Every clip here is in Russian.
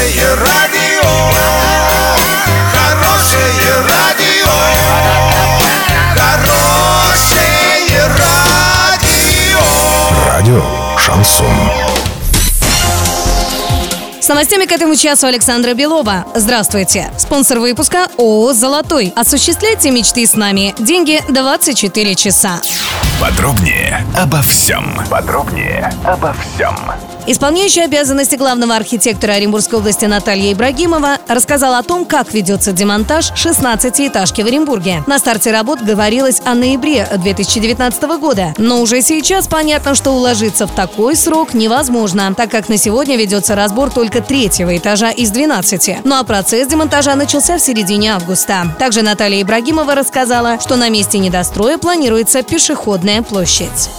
Хорошее радио, хорошее радио, хорошее радио. Радио Шансон. С новостями к этому часу Александра Белова. Здравствуйте. Спонсор выпуска ООО «Золотой». Осуществляйте мечты с нами. Деньги 24 часа. Подробнее обо всем. Подробнее обо всем. Исполняющая обязанности главного архитектора Оренбургской области Наталья Ибрагимова рассказала о том, как ведется демонтаж 16-этажки в Оренбурге. На старте работ говорилось о ноябре 2019 года. Но уже сейчас понятно, что уложиться в такой срок невозможно, так как на сегодня ведется разбор только третьего этажа из 12. Ну а процесс демонтажа начался в середине августа. Также Наталья Ибрагимова рассказала, что на месте недостроя планируется пешеходная площадь.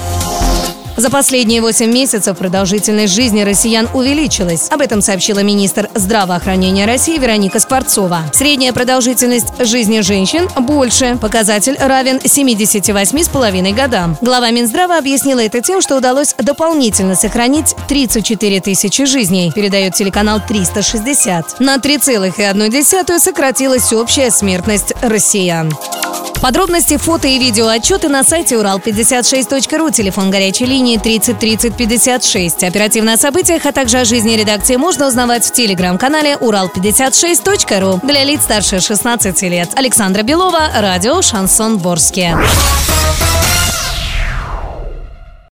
За последние 8 месяцев продолжительность жизни россиян увеличилась. Об этом сообщила министр здравоохранения России Вероника Скворцова. Средняя продолжительность жизни женщин больше. Показатель равен 78,5 годам. Глава Минздрава объяснила это тем, что удалось дополнительно сохранить 34 тысячи жизней, передает телеканал 360. На 3,1 сократилась общая смертность россиян. Подробности, фото и видео отчеты на сайте урал56.ру, телефон горячей линии 30 30 56. Оперативно о событиях, а также о жизни редакции можно узнавать в телеграм-канале урал56.ру для лиц старше 16 лет. Александра Белова, радио «Шансон Ворске».